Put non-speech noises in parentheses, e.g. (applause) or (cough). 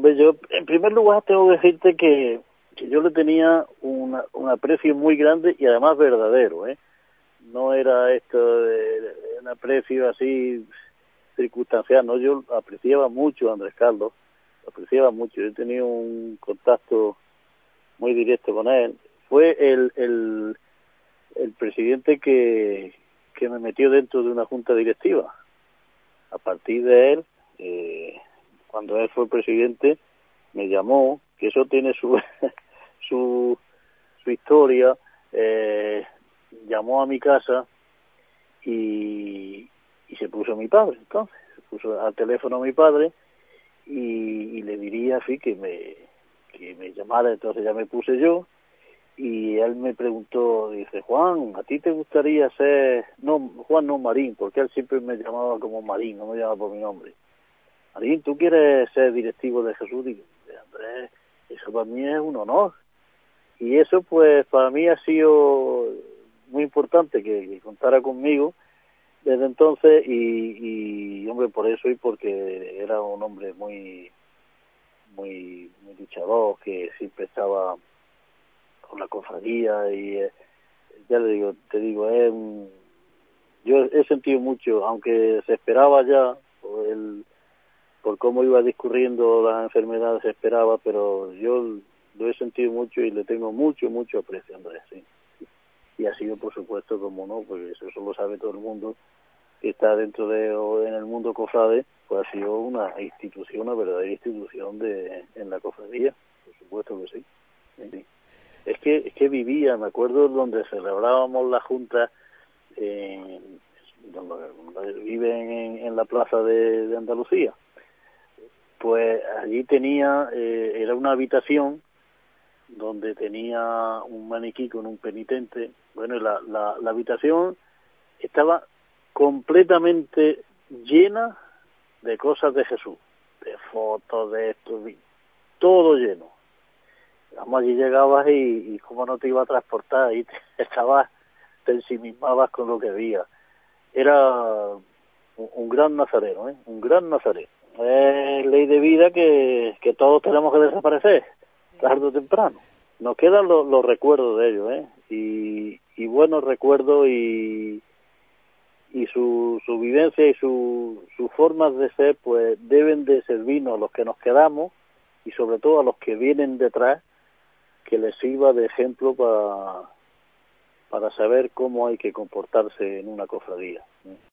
Hombre, yo, en primer lugar, tengo que decirte que, que yo le tenía una, un aprecio muy grande y además verdadero, ¿eh? No era esto de, un aprecio así circunstancial, no, yo apreciaba mucho a Andrés Carlos, apreciaba mucho, yo tenido un contacto muy directo con él. Fue el, el, el presidente que, que me metió dentro de una junta directiva. A partir de él, eh, cuando él fue presidente, me llamó, que eso tiene su, (laughs) su, su historia, eh, llamó a mi casa y, y se puso mi padre, entonces, se puso al teléfono a mi padre y, y le diría así que me, que me llamara, entonces ya me puse yo y él me preguntó, dice, Juan, ¿a ti te gustaría ser, no, Juan no Marín, porque él siempre me llamaba como Marín, no me llamaba por mi nombre. Marín, ¿tú quieres ser directivo de Jesús? Digo, Andrés, eso para mí es un honor. Y eso pues para mí ha sido muy importante que, contara conmigo desde entonces y, y, hombre, por eso y porque era un hombre muy, muy, muy luchador, que siempre estaba con la cofradía y eh, ya le digo, te digo, eh, yo he sentido mucho, aunque se esperaba ya por, el, por cómo iba discurriendo la enfermedad, se esperaba, pero yo lo he sentido mucho y le tengo mucho, mucho aprecio Andrés, sí. Y ha sido, por supuesto, como no, porque eso lo sabe todo el mundo que está dentro de o en el mundo cofrade, pues ha sido una institución, una verdadera institución de en la cofradía, por supuesto que sí. es que es que vivía, me acuerdo donde celebrábamos la junta, eh, donde, viven en, la plaza de, Andalucía, pues allí tenía, eh, era una habitación donde tenía un maniquí con un penitente, bueno, la, la, la habitación estaba completamente llena de cosas de Jesús, de fotos, de esto, todo lleno Vamos, allí llegabas y, y cómo no te iba a transportar, y te, (laughs) estabas, te ensimismabas con lo que había. Era un, un gran nazareno, ¿eh? un gran nazareno. Es ley de vida que, todos tenemos que desaparecer, tarde o temprano. Nos quedan los, recuerdos de ellos, ¿eh? Y, buenos recuerdos y, y su, su vivencia y su, sus formas de ser, pues deben de servirnos a los que nos quedamos y sobre todo a los que vienen detrás que les sirva de ejemplo para, para saber cómo hay que comportarse en una cofradía.